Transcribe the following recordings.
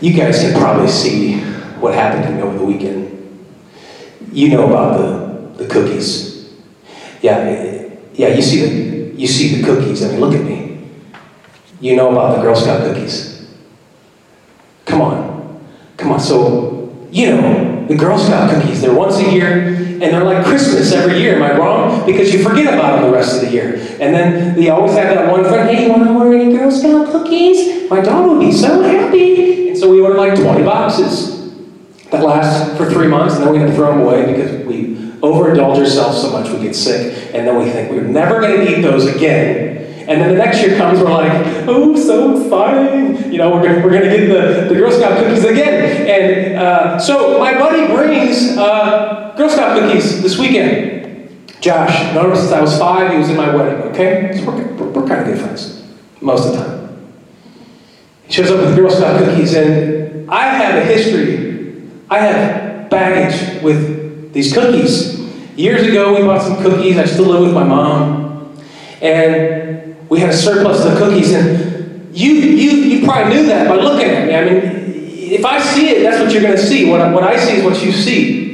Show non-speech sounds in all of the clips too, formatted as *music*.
You guys can probably see what happened to me over the weekend. You know about the, the cookies. Yeah, yeah, you see the you see the cookies. I mean, look at me. You know about the Girl Scout cookies. Come on. Come on. So, you know, the Girl Scout cookies, they're once a year, and they're like Christmas every year. Am I wrong? Because you forget about them the rest of the year. And then they always have that one friend, hey, you want to order any Girl Scout cookies? My dog would be so happy. And so we order like 20 boxes that last for three months, and then we have to throw them away because we overindulge ourselves so much we get sick, and then we think we're never going to eat those again. And then the next year comes, we're like, oh, so exciting. You know, we're going we're gonna get the, the Girl Scout cookies again. And uh, so my buddy brings uh, Girl Scout cookies this weekend. Josh, notice since I was five, he was in my wedding, okay? So we're, we're, we're kind of good friends, most of the time. He shows up with Girl Scout cookies, and I have a history, I have baggage with these cookies. Years ago, we bought some cookies. I still live with my mom. And we had a surplus of cookies, and you, you, you probably knew that by looking at me. I mean, if I see it, that's what you're going to see. What what I see is what you see.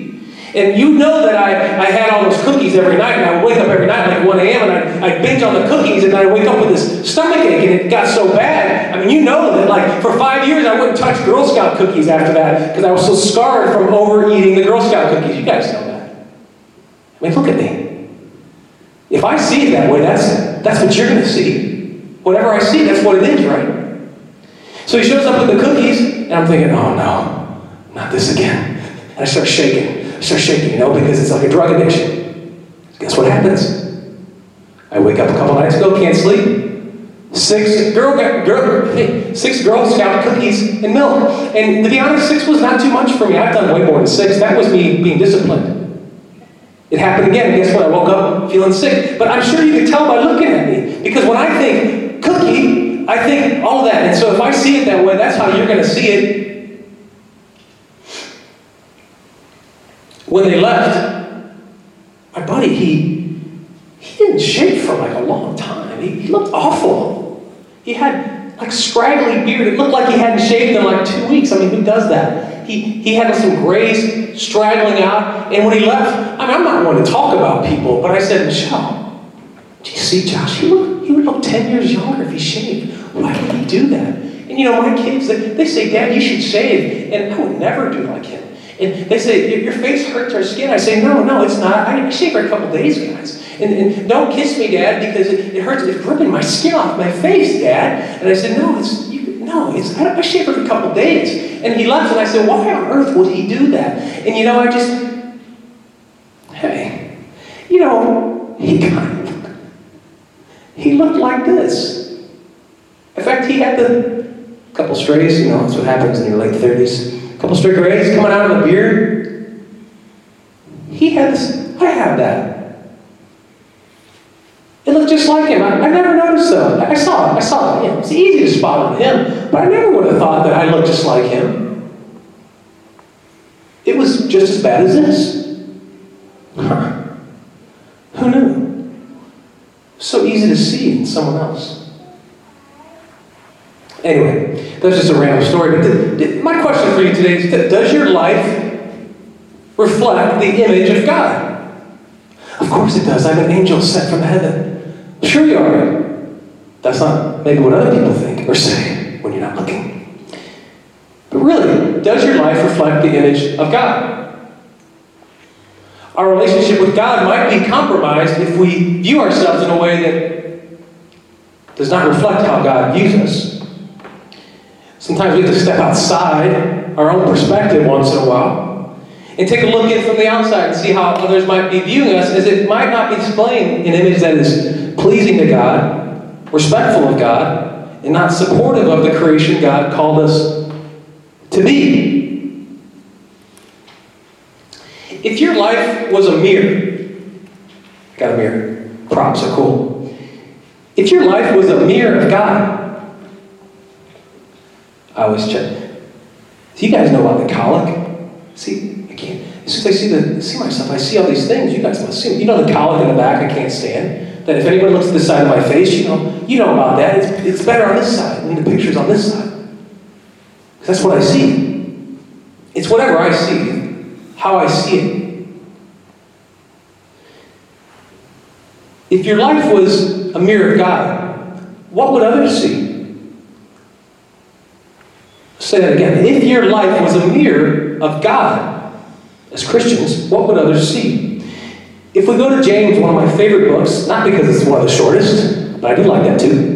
And you know that I, I had all those cookies every night, and I would wake up every night like 1 a.m., and I, I binge on the cookies, and I wake up with this stomach ache, and it got so bad. I mean, you know that, like, for five years, I wouldn't touch Girl Scout cookies after that because I was so scarred from overeating the Girl Scout cookies. You guys know that. I mean, look at me. If I see it that way, that's, that's what you're going to see. Whatever I see, that's what it is, right? So he shows up with the cookies, and I'm thinking, oh no, not this again. And I start shaking. Start shaking, you know, because it's like a drug addiction. Guess what happens? I wake up a couple nights ago, can't sleep. Six girl, girl, *laughs* six Girl Scout cookies and milk. And to be honest, six was not too much for me. I've done way more than six. That was me being disciplined. It happened again. Guess what? I woke up feeling sick. But I'm sure you can tell by looking at me. Because when I think cookie, I think all that. And so if I see it that way, that's how you're going to see it. When they left, my buddy, he, he didn't shave for like a long time. He, he looked awful. He had like scraggly beard. It looked like he hadn't shaved in like two weeks. I mean, who does that? He, he had some grays straggling out. And when he left, I mean, I'm not one to talk about people, but I said, Michelle, do you see Josh? He, look, he would look 10 years younger if he shaved. Why would he do that? And you know, my kids, they, they say, Dad, you should shave. And I would never do like him. And they say, your face hurts our skin. I say, no, no, it's not. I shave for a couple days, guys. And, and, don't kiss me, Dad, because it, it, hurts. It's ripping my *laughs* skin off my face, Dad. And I said, no, it's, you, no, it's, I, I shave for a couple days. And he left, and I said, Why on earth would he do that? And you know, I just, hey, you know, he *laughs* kind of, he looked like this. In fact, he had the couple strays, you know, that's what happens in your late 30s. Couple stray grays coming out of the beard. He had this, I have that. It looked just like him. I, I never noticed though. I saw it. I saw it. Yeah, it's easy to spot on him, but I never would have thought that I looked just like him. It was just as bad as this. *laughs* Who knew? So easy to see in someone else. Anyway, that's just a random story. But question for you today is Does your life reflect the image of God? Of course it does. I'm an angel sent from heaven. Sure you are. That's not maybe what other people think or say when you're not looking. But really, does your life reflect the image of God? Our relationship with God might be compromised if we view ourselves in a way that does not reflect how God views us. Sometimes we have to step outside our own perspective once in a while and take a look in from the outside and see how others might be viewing us as it might not be displaying an image that is pleasing to God, respectful of God, and not supportive of the creation God called us to be. If your life was a mirror, got a mirror, props are cool. If your life was a mirror of God, I was check. Do you guys know about the colic? See, I can't. As soon as I see the see myself, I see all these things. You guys must see. You know the colic in the back I can't stand that if anyone looks at the side of my face, you know, you know about that. It's, it's better on this side when the picture's on this side. That's what I see. It's whatever I see, how I see it. If your life was a mirror of God, what would others see? Say that again. If your life was a mirror of God, as Christians, what would others see? If we go to James, one of my favorite books, not because it's one of the shortest, but I do like that too.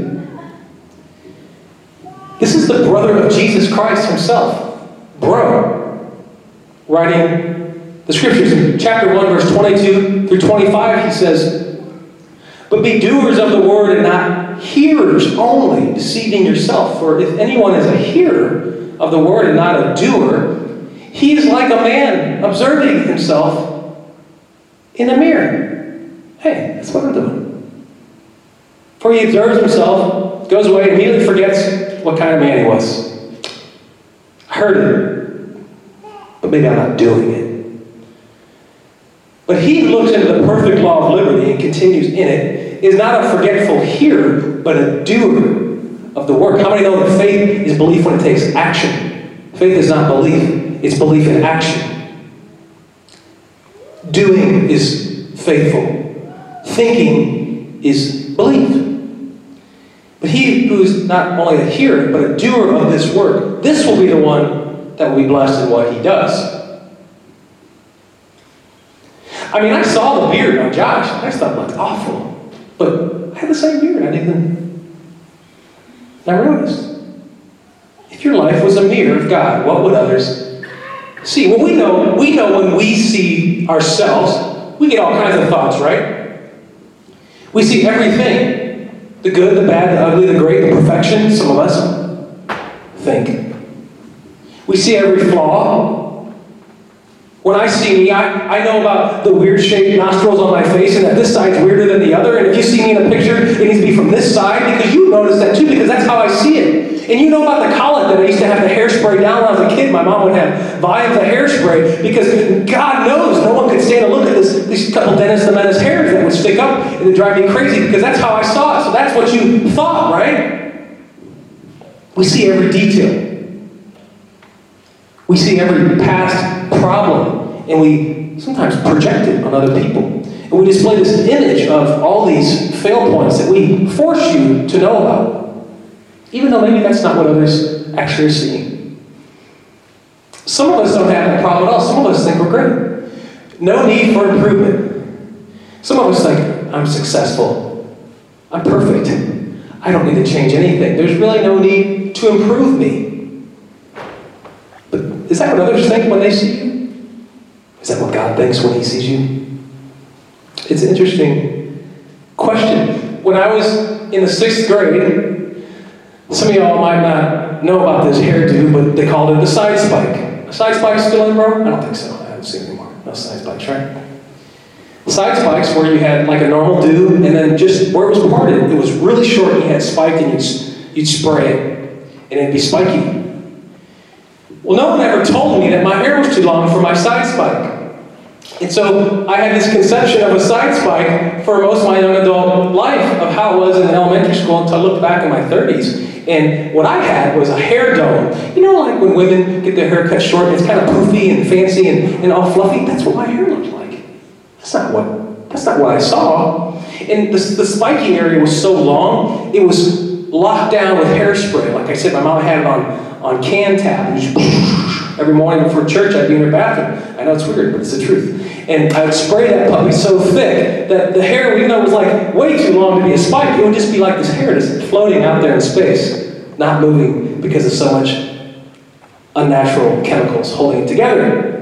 This is the brother of Jesus Christ himself, bro, writing the scriptures in chapter 1, verse 22 through 25. He says, But be doers of the word and not hearers only, deceiving yourself. For if anyone is a hearer of the word and not a doer, he is like a man observing himself in a mirror. Hey, that's what I'm doing. For he observes himself, goes away, and immediately forgets what kind of man he was. I heard it, but maybe I'm not doing it. But he looks into the perfect law of liberty and continues in it, is not a forgetful hearer, but a doer of the work. How many know that faith is belief when it takes action? Faith is not belief, it's belief in action. Doing is faithful. Thinking is belief. But he who's not only a hearer, but a doer of this work, this will be the one that will be blessed in what he does. I mean, I saw the beard on Josh. I just thought awful. But I had the same beard. I didn't never noticed. If your life was a mirror of God, what would others see? Well, we know, we know when we see ourselves, we get all kinds of thoughts, right? We see everything the good, the bad, the ugly, the great, the perfection, some of us think. We see every flaw. When I see me, I, I know about the weird shaped nostrils on my face and that this side's weirder than the other. And if you see me in a picture, it needs to be from this side because you notice that too, because that's how I see it. And you know about the colic that I used to have the hairspray down when I was a kid. My mom would have volumes of hairspray because God knows no one could stand to look at this, these couple Dennis the Menace hairs that would stick up and it'd drive me crazy because that's how I saw it. So that's what you thought, right? We see every detail. We see every past problem and we sometimes project it on other people. And we display this image of all these fail points that we force you to know about, even though maybe that's not what others actually are seeing. Some of us don't have that problem at all. Some of us think we're great. No need for improvement. Some of us think, I'm successful. I'm perfect. I don't need to change anything. There's really no need to improve me. But is that what others think when they see you? Is that what God thinks when He sees you? It's an interesting question. When I was in the sixth grade, some of y'all might not know about this hairdo, but they called it the side spike. A side spike still in, bro? I don't think so. I haven't seen anymore. No side spikes, right? Side spikes where you had like a normal do, and then just where it was parted, it was really short and you had spiked and you'd, you'd spray it, and it'd be spiky. Well, no one ever told me that my hair was too long for my side spike. And so I had this conception of a side spike for most of my young adult life of how it was in elementary school until I looked back in my 30s. And what I had was a hair dome. You know, like when women get their hair cut short and it's kind of poofy and fancy and, and all fluffy? That's what my hair looked like. That's not what, that's not what I saw. And the, the spiking area was so long, it was locked down with hairspray. Like I said, my mom had it on, on can tap. Every morning before church, I'd be in her bathroom. I know it's weird, but it's the truth. And I would spray that puppy so thick that the hair, even though it was like way too long to be a spike, it would just be like this hair just floating out there in space, not moving because of so much unnatural chemicals holding it together.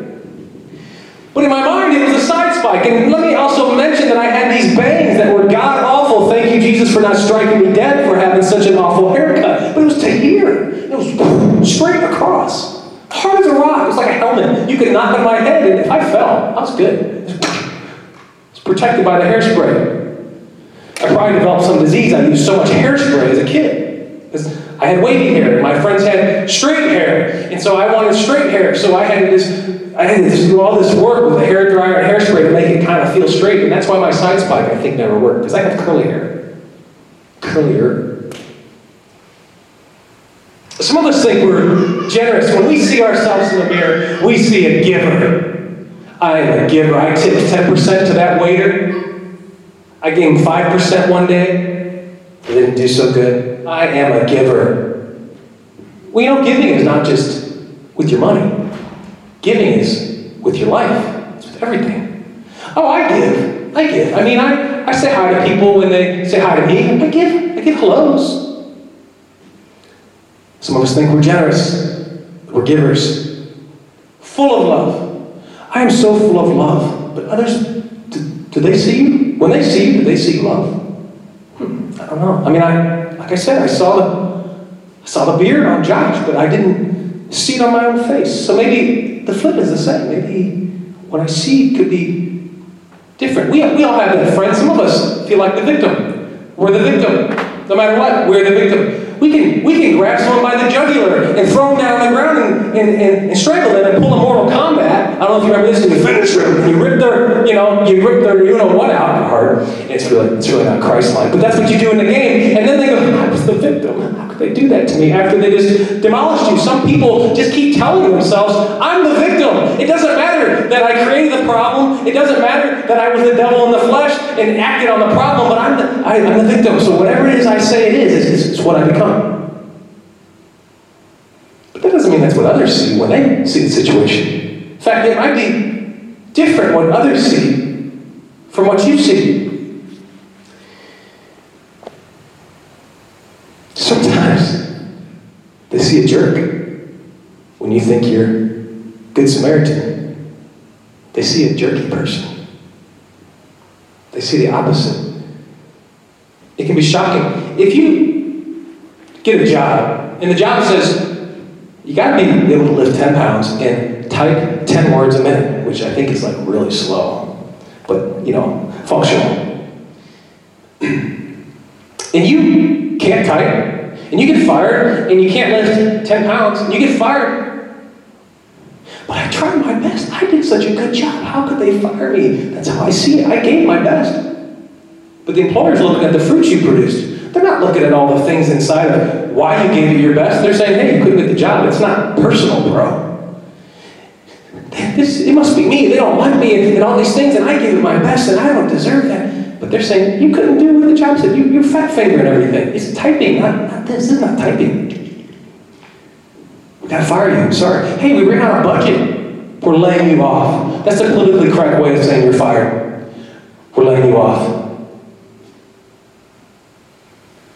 But in my mind, it was a side spike. And let me also mention that I had these bangs that were god awful. Thank you, Jesus, for not striking me dead for having such an awful haircut. But it was to here. Was straight across. Hard as a rock. It was like a helmet. You could knock on my head, and if I fell, I was good. It's protected by the hairspray. I probably developed some disease. I used so much hairspray as a kid. Because I had wavy hair, and my friends had straight hair. And so I wanted straight hair. So I had just I had to do all this work with a hair dryer and hairspray to make it kind of feel straight, and that's why my side spike I think never worked because I have curly hair, curlier. Some of us think we're generous. When we see ourselves in the mirror, we see a giver. I am a giver. I tipped 10% to that waiter. I gave him 5% one day. He didn't do so good. I am a giver. We know, giving is not just with your money. Giving is with your life. It's with everything. Oh, I give. I give. I mean, I, I say hi to people when they say hi to me. I give. I give hellos. Some of us think we're generous, we're givers, full of love. I am so full of love, but others, do, do they see you? When they see you, do they see love? Hmm, I don't know. I mean, I like I said, I saw the I saw the beard on Josh, but I didn't see it on my own face. So maybe the flip is the same. Maybe what I see could be different. We, we all have that friend. Some of us feel like the victim. We're the victim. No matter what, we're the victim. We can, we can grab someone by the jugular and throw them down on the ground and, and, and, and strangle them and pull a Mortal Kombat. I don't know if you remember this, you finish them, and you rip their, you know, you rip their, you know what out of heart. It's really, it's really not Christ-like, but that's what you do in the game. And then they go, I was the victim. They do that to me after they just demolished you? Some people just keep telling themselves, I'm the victim. It doesn't matter that I created the problem. It doesn't matter that I was the devil in the flesh and acted on the problem, but I'm the, I, am the victim. So whatever it is I say it is, it's, it's what I become. But that doesn't mean that's what others see when they see the situation. In fact, it might be different what others see from what you see. Sometimes they see a jerk when you think you're Good Samaritan. They see a jerky person. They see the opposite. It can be shocking. If you get a job and the job says you got to be able to lift 10 pounds and type 10 words a minute, which I think is like really slow, but you know, functional. *clears throat* and you can't type, and you get fired, and you can't lift 10 pounds, and you get fired. But I tried my best. I did such a good job. How could they fire me? That's how I see it. I gave my best. But the employer's looking at the fruits you produced. They're not looking at all the things inside of why you gave it your best. They're saying, hey, you couldn't get the job. It's not personal, bro. This, it must be me. They don't like me and, and, all these things, and I gave it my best, and I don't deserve that. But they're saying, you couldn't do what the job said. You, you're fat fingering everything. It's typing, not, not this. This is not typing. We gotta fire you. Sorry. Hey, we ran out of budget. We're laying you off. That's the politically correct way of saying you're fired. We're laying you off.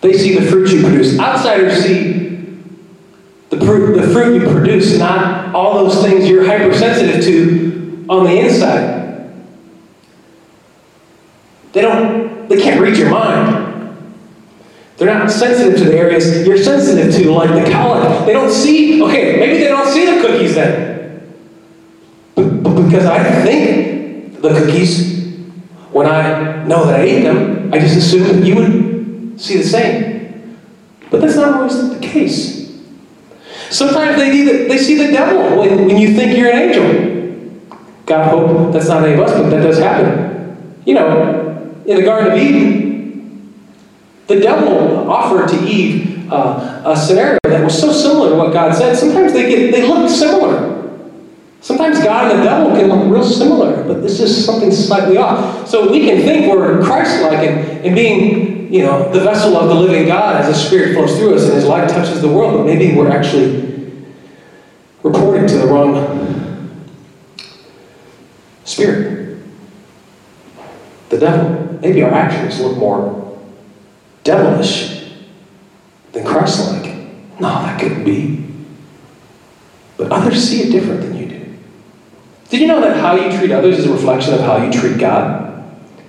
They see the fruit you produce. Outsiders see the fruit, the fruit you produce, not all those things you're hypersensitive to on the inside. They don't, they can't read your mind. They're not sensitive to the areas you're sensitive to, like the colic. They don't see, okay, maybe they don't see the cookies then. But, because I think the cookies, when I know that I ate them, I just assume that you would see the same. But that's not always the case. Sometimes they, the, they see the devil when, when you think you're an angel. God hope that's not any of us, but that does happen. You know, in the Garden of Eden, the devil offered to Eve uh, a scenario that was so similar to what God said. Sometimes they get they look similar. Sometimes God and the devil can look real similar, but this is something slightly off. So we can think we're Christ-like and, and being you know, the vessel of the living God as the Spirit flows through us and His light touches the world, but maybe we're actually reporting to the wrong spirit. The devil. Maybe our actions look more devilish than Christ like. No, that couldn't be. But others see it different than you do. Did you know that how you treat others is a reflection of how you treat God?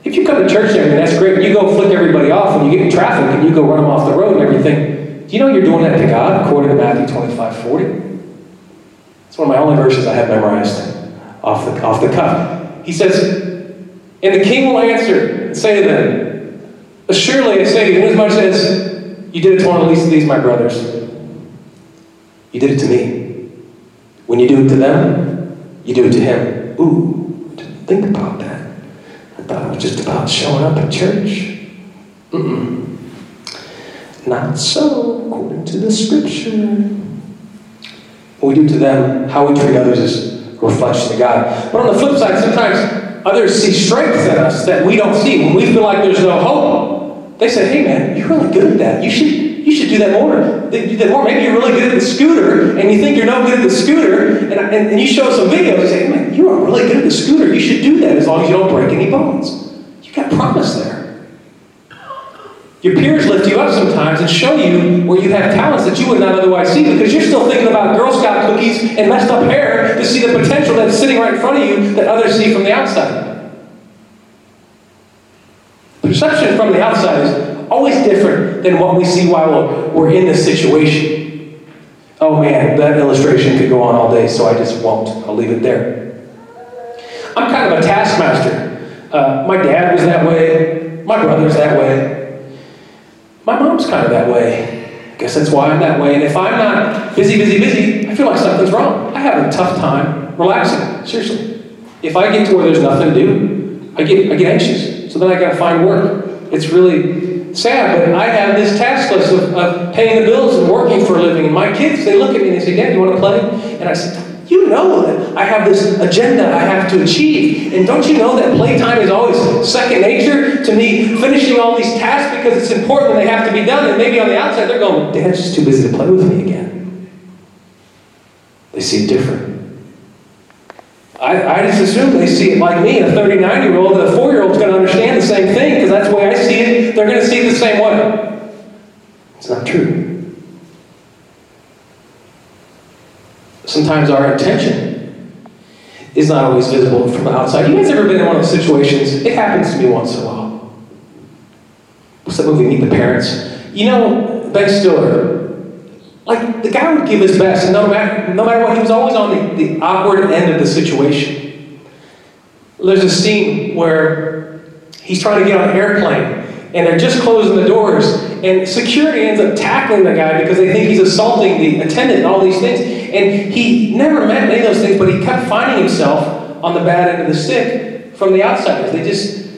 If you come to church and that's great. But you go flick everybody off when you get in traffic and you go run them off the road and everything. Do you know you're doing that to God according to Matthew 25, 40? It's one of my only verses I have memorized off the, off the cuff. He says, And the king will answer and say to them, Assuredly I say to inasmuch as you did it to one of the least of these, my brothers, you did it to me. When you do it to them, you do it to him. Ooh, think about that I thought it was just about showing up at church. Mm-mm. Not so, according to the scripture. What we do to them, how we treat others is a reflection of God. But on the flip side, sometimes others see strength in us that we don't see. When we feel like there's no hope, they say, hey man, you're really good at that. You should, you should do that more. That more. Maybe you're really good at the scooter and you think you're no good at the scooter and, and, and you show some videos and say, man, you are really good at the scooter. You should do that as long as you don't break any bones. You got promise there. Your peers lift you up sometimes and show you where you have talents that you would not otherwise see because you're still thinking about Girl Scout cookies and messed up hair to see the potential that's sitting right in front of you that others see from the outside. Perception from the outside is always different than what we see while we're in the situation. Oh man, that illustration could go on all day, so I just won't. I'll leave it there. I'm kind of a taskmaster. Uh, my dad was that way. My brother's that way. My mom's kind of that way. I guess that's why I'm that way. And if I'm not busy, busy, busy, I feel like something's wrong. I have a tough time relaxing. Seriously. If I get to where there's nothing to do, I get, I get anxious. So then I got to find work. It's really sad, but I have this task list of, of paying the bills and working for a living. And my kids, they look at me and they say, Dad, you want to play? And I said, you know that I have this agenda I have to achieve. And don't you know that playtime is always second nature to me finishing all these tasks because it's important and they have to be done. And maybe on the outside they're going, Dad's just too busy to play with me again. They see it different. I, I just assume they see it like me, a 39 year old, a 4 year old's going to understand the same thing because that's the way I see it. They're going to see it the same way. It's not true. Sometimes our intention is not always visible from the outside. You guys ever been in one of those situations? It happens to me once in a while. What's that movie, Meet the Parents? You know, Ben Stiller, like, the guy would give his best, and no matter, no matter what, he was always on the, the awkward end of the situation. There's a scene where he's trying to get on an airplane, and they're just closing the doors, and security ends up tackling the guy because they think he's assaulting the attendant and all these things. And he never meant any of those things, but he kept finding himself on the bad end of the stick from the outsiders. They just,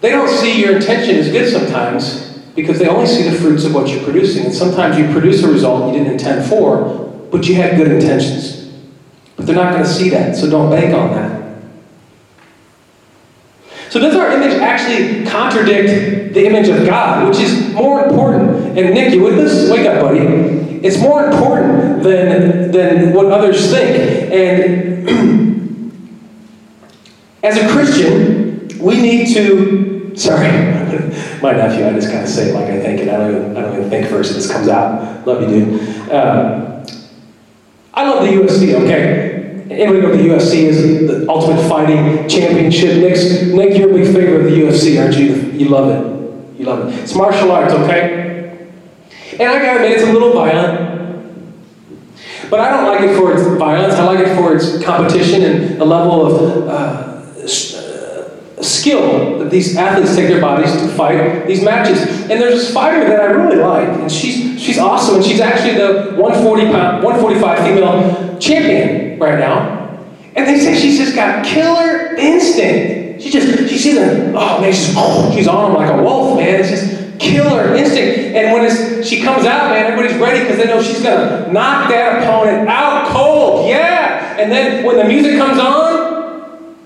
they don't see your intention as good sometimes because they only see the fruits of what you're producing. And sometimes you produce a result you didn't intend for, but you had good intentions. But they're not going to see that, so don't bank on that. So does our image actually contradict the image of God, which is more important? And Nick, you with us? Wake up, buddy. It's more important than, than what others think. And *clears throat* as a Christian, we need to. Sorry, *laughs* my nephew, I just kind of say it like I think, and I don't even, I don't even think first, it just comes out. Love you, dude. Uh, I love the UFC, okay? Anybody know the UFC is the Ultimate Fighting Championship? Nick's, Nick, you're a big favorite of the UFC, aren't you? You love it. You love it. It's martial arts, okay? And I gotta admit, it's a little violent. But I don't like it for its violence. I like it for its competition and a level of uh, uh, skill that these athletes take their bodies to fight these matches. And there's this fighter that I really like, and she's she's awesome, and she's actually the 140 pound, 145 female champion right now. And they say she's just got killer instinct. She just she sees them. Oh man, she's oh, she's on them like a wolf, man. It's just killer instinct. And when she comes out, man, everybody's ready because they know she's going to knock that opponent out cold. Yeah. And then when the music comes on,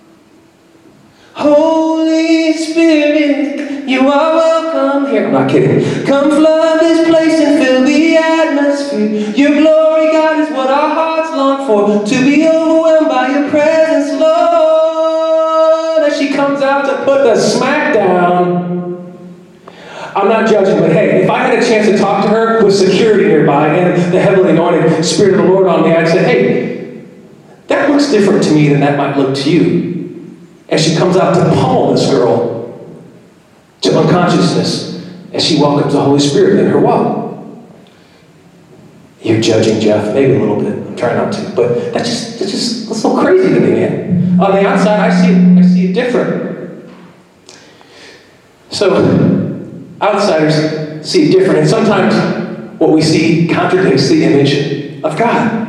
Holy Spirit, you are welcome here. I'm not kidding. Come flood this place and fill the atmosphere. Your glory, God, is what our hearts long for. To be overwhelmed by your presence, Lord. As she comes out to put the smack down. I'm not judging, but hey, if I had a chance to talk to her with security nearby and the heavily anointed Spirit of the Lord on me, I'd say, hey, that looks different to me than that might look to you. As she comes out to pummel this girl to unconsciousness as she welcomes the Holy Spirit in her walk. You're judging Jeff, maybe a little bit. I'm not to, but that's just that's just that's so crazy to me, man. On the outside, I see it, I see it different. So outsiders see it different. And sometimes what we see contradicts the image of God.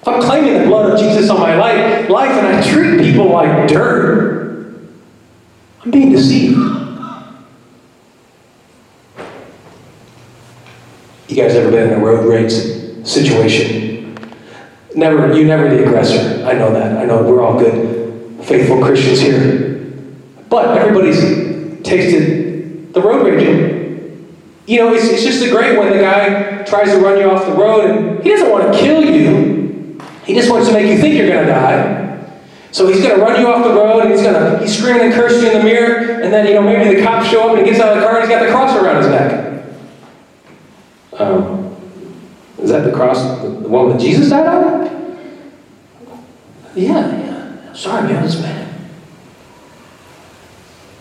If I'm claiming the blood of Jesus on my life, life and I treat people like dirt, I'm being deceived. You guys ever been in a road rage situation. Never, you never the aggressor. I know that. I know we're all good, faithful Christians here. But everybody's tasted the road raging. You know, it's, it's just a great when the guy tries to run you off the road and he doesn't want to kill you. He just wants to make you think you're going to die. So he's going to run you off the road, and he's going to he's screaming and cursing you in the mirror, and then you know maybe the cops show up and he gets out of the car and he's got the cross around his neck. Um, is that the cross, the one that Jesus died on? Yeah, yeah. Sorry, man, I was mad.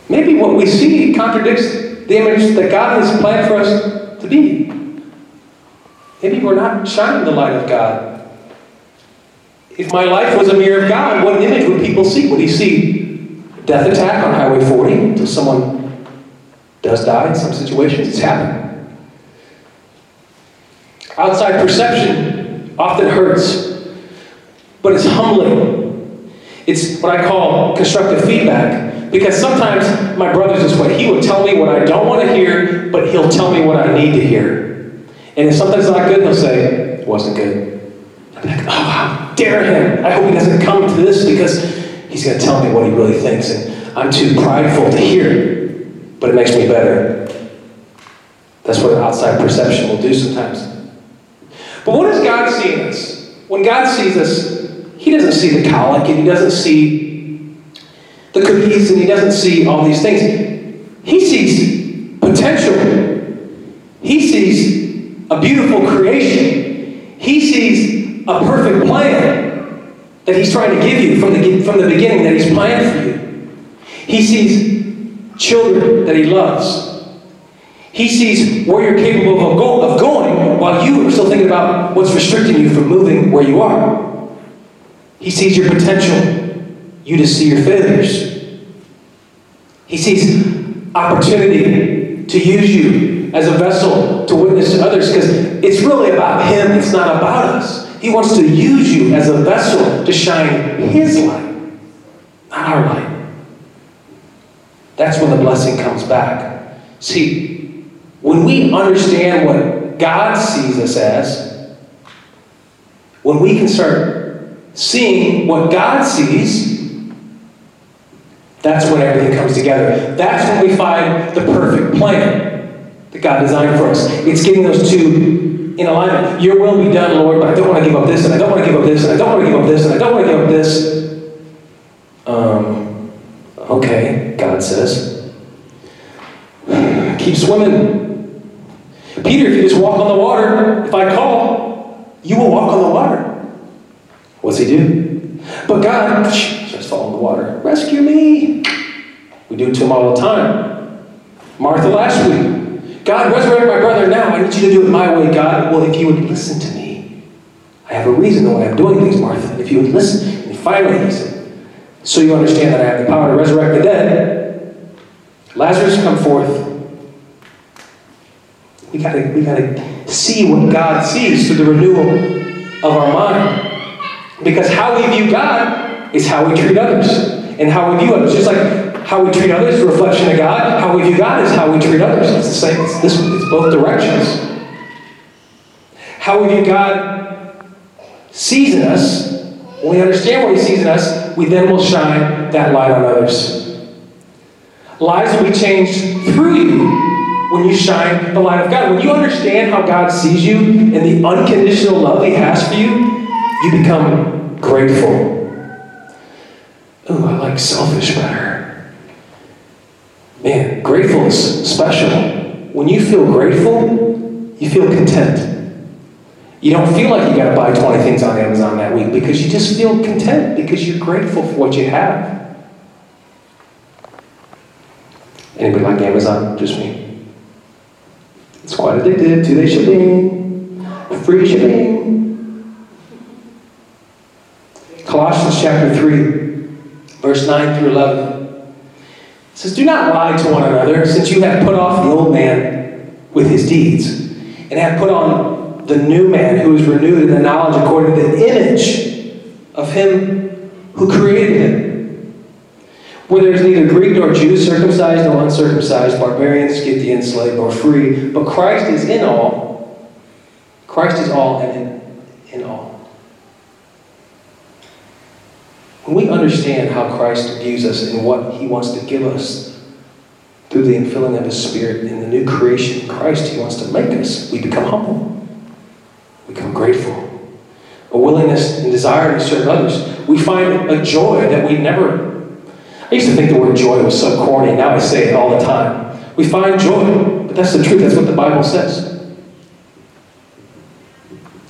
Maybe what we see contradicts the image that God has planned for us to be. Maybe we're not shining the light of God if my life was a mirror of God, what image would people see? Would he see death attack on Highway 40 until someone does die in some situations? It's happened. Outside perception often hurts, but it's humbling. It's what I call constructive feedback. Because sometimes my brother's this way. He will tell me what I don't want to hear, but he'll tell me what I need to hear. And if something's not good, he'll say, it wasn't good. I'm like, oh, how dare him. I hope he doesn't come to this because he's going to tell me what he really thinks. And I'm too prideful to hear, but it makes me better. That's what outside perception will do sometimes. But what does God see in us? When God sees us, he doesn't see the colic and he doesn't see the cookies and he doesn't see all these things. He sees potential. He sees a beautiful creation. He sees a perfect plan that He's trying to give you from the, from the beginning that He's planned for you. He sees children that He loves. He sees where you're capable of going while you are still thinking about what's restricting you from moving where you are. He sees your potential. You just see your failures. He sees opportunity to use you as a vessel to witness to others because it's really about Him, it's not about us. He wants to use you as a vessel to shine His light, not our light. That's when the blessing comes back. See, when we understand what God sees us as, when we can start seeing what God sees, that's when everything comes together. That's when we find the perfect plan that God designed for us. It's getting those two in alignment. Your will be done, Lord, but I don't want to give up this, and I don't want to give up this, and I don't want to give up this, and I don't want to give up this. Um, okay, God says. *sighs* Keep swimming. Peter, if you just walk on the water, if I call, you will walk on the water. What's he do? But God starts falling in the water. Rescue me. We do it to him all the time. Martha last week. God, resurrect my brother now. I need you to do it my way, God. Well, if you would listen to me, I have a reason why I'm doing things, Martha. If you would listen. And finally, he said, So you understand that I have the power to resurrect the dead. Lazarus, come forth. We gotta, we gotta see what God sees through the renewal of our mind. Because how we view God is how we treat others. And how we view others. Just like how we treat others reflection of God. How we view God is how we treat others. It's the same. It's, this, it's both directions. How we view God sees in us. When we understand what He sees in us, we then will shine that light on others. Lives will be changed through you when you shine the light of God. When you understand how God sees you and the unconditional love He has for you, you become grateful. Ooh, I like selfish better. Man, grateful is special. When you feel grateful, you feel content. You don't feel like you got to buy 20 things on Amazon that week because you just feel content because you're grateful for what you have. Anybody like Amazon? Just me. It's quite addictive. Two day shipping, free shipping. Colossians chapter 3, verse 9 through 11 says, Do not lie to one another, since you have put off the old man with his deeds, and have put on the new man who is renewed in the knowledge according to the image of him who created him. Where there is neither Greek nor Jew, circumcised nor uncircumcised, barbarian, Scythian, slave nor free, but Christ is in all. Christ is all and in when we understand how Christ views us and what he wants to give us through the infilling of his spirit in the new creation Christ he wants to make us, we become humble. We become grateful. A willingness and desire to serve others. We find a joy that we never I used to think the word joy was so corny. Now I say it all the time. We find joy, but that's the truth. That's what the Bible says.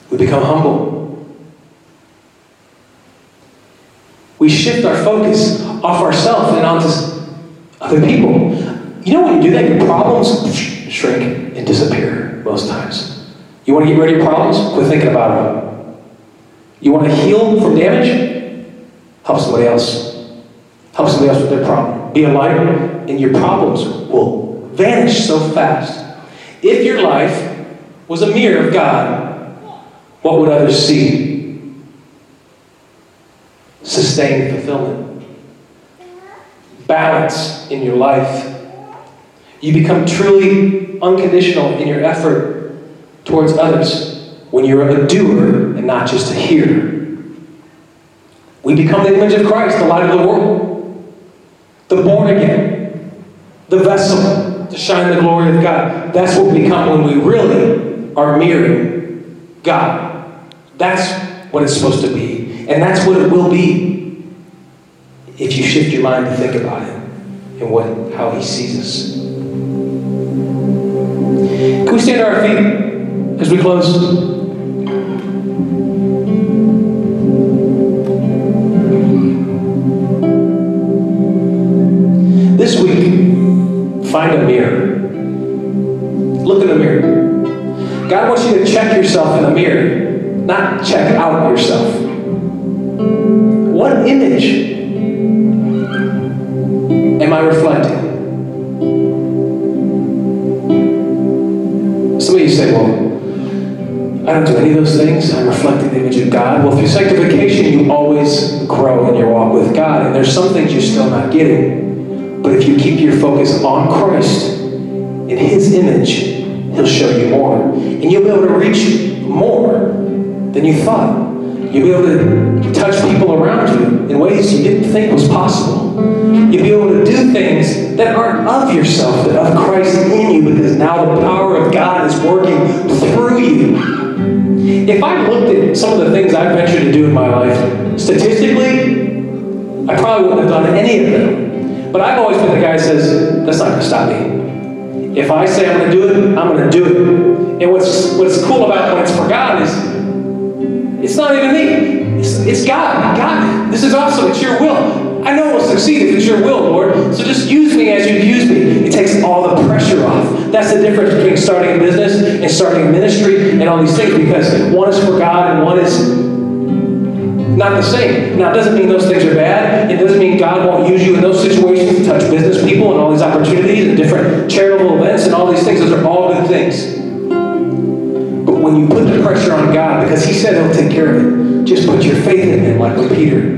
We become humble. We shift our focus off ourselves and onto other people. You know when you do that, your problems shrink and disappear most times. You want to get rid of your problems? Quit thinking about them. You want to heal from damage? Help somebody else. Help somebody else with their problem. Be a light, and your problems will vanish so fast. If your life was a mirror of God, what would others see? Sustained fulfillment, balance in your life. You become truly unconditional in your effort towards others when you're a doer and not just a hearer. We become the image of Christ, the light of the world, the born again, the vessel to shine the glory of God. That's what we become when we really are mirroring God. That's what it's supposed to be. And that's what it will be if you shift your mind to think about Him and what, how He sees us. Can we stand on our feet as we close? This week, find a mirror. Look in the mirror. God wants you to check yourself in the mirror, not check out yourself. What image am I reflecting? Some of you say, well, I don't do any of those things. I'm reflecting the image of God. Well, through sanctification, you always grow in your walk with God, and there's some things you're still not getting. But if you keep your focus on Christ, in His image, He'll show you more. And you'll be able to reach more than you thought. You'll be able to touch people around you in ways you didn't think was possible. You'll be able to do things that aren't of yourself, but of Christ in you, because now the power of God is working through you. If I looked at some of the things I've ventured to do in my life, statistically, I probably wouldn't have done any of them. But I've always been the guy that says, that's not going to stop me. If I say I'm going to do it, I'm going to do it. And what's, what's cool about when it's for God is, it's not even me. It's, it's God. God, this is awesome. It's your will. I know we'll succeed if it's your will, Lord. So just use me as you've used me. It takes all the pressure off. That's the difference between starting a business and starting a ministry and all these things because one is for God and one is not the same. Now, it doesn't mean those things are bad. It doesn't mean God won't use you in those situations to touch business people and all these opportunities and different charitable events and all these things. Those are all good things. When you put the pressure on God, because He said He'll take care of it, just put your faith in Him, like with Peter.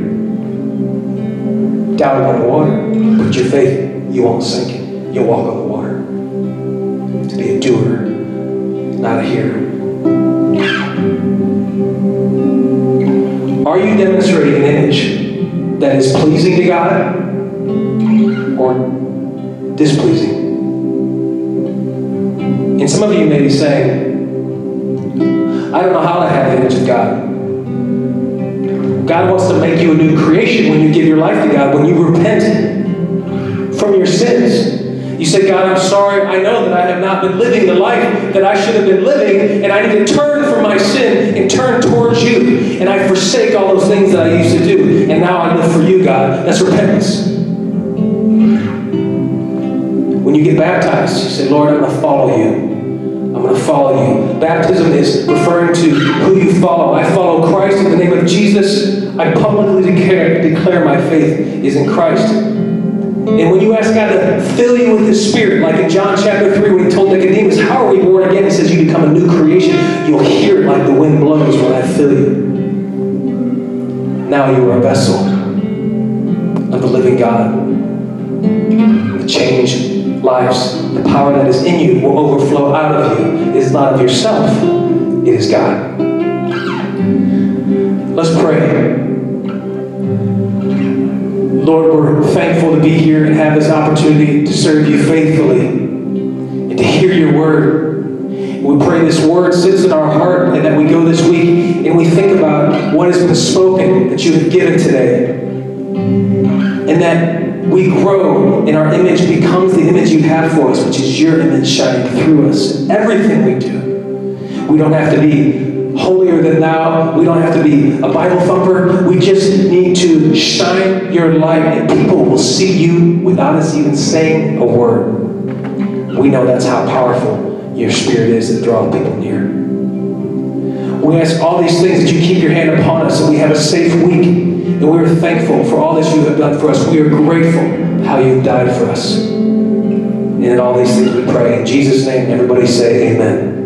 Down on the water, put your faith, you won't sink it. You'll walk on the water. To be a doer, not a hearer. Are you demonstrating an image that is pleasing to God or displeasing? And some of you may be saying, I don't know how to have the image of God. God wants to make you a new creation when you give your life to God, when you repent from your sins. You say, God, I'm sorry. I know that I have not been living the life that I should have been living, and I need to turn from my sin and turn towards you. And I forsake all those things that I used to do, and now I live for you, God. That's repentance. When you get baptized, you say, Lord, I'm going to follow you. I'm going to follow you. Baptism is referring to who you follow. I follow Christ in the name of Jesus. I publicly declare, declare my faith is in Christ. And when you ask God to fill you with His Spirit, like in John chapter 3, when He told Nicodemus, How are we born again? He says, You become a new creation. You'll hear it like the wind blows when I fill you. Now you are a vessel of the living God. The change lives, the power that is in you will overflow out of you. It is not of yourself, it is God. Let's pray. Lord, we're thankful to be here and have this opportunity to serve you faithfully and to hear your word. We pray this word sits in our heart and that we go this week and we think about what has been spoken that you have given today. And that we grow and our image becomes the image you have for us, which is your image shining through us in everything we do. We don't have to be holier than thou. We don't have to be a Bible thumper. We just need to shine your light and people will see you without us even saying a word. We know that's how powerful your spirit is that draws people near. We ask all these things that you keep your hand upon us and we have a safe week. And we are thankful for all that you have done for us. We are grateful how you've died for us. And in all these things we pray. In Jesus' name, everybody say amen.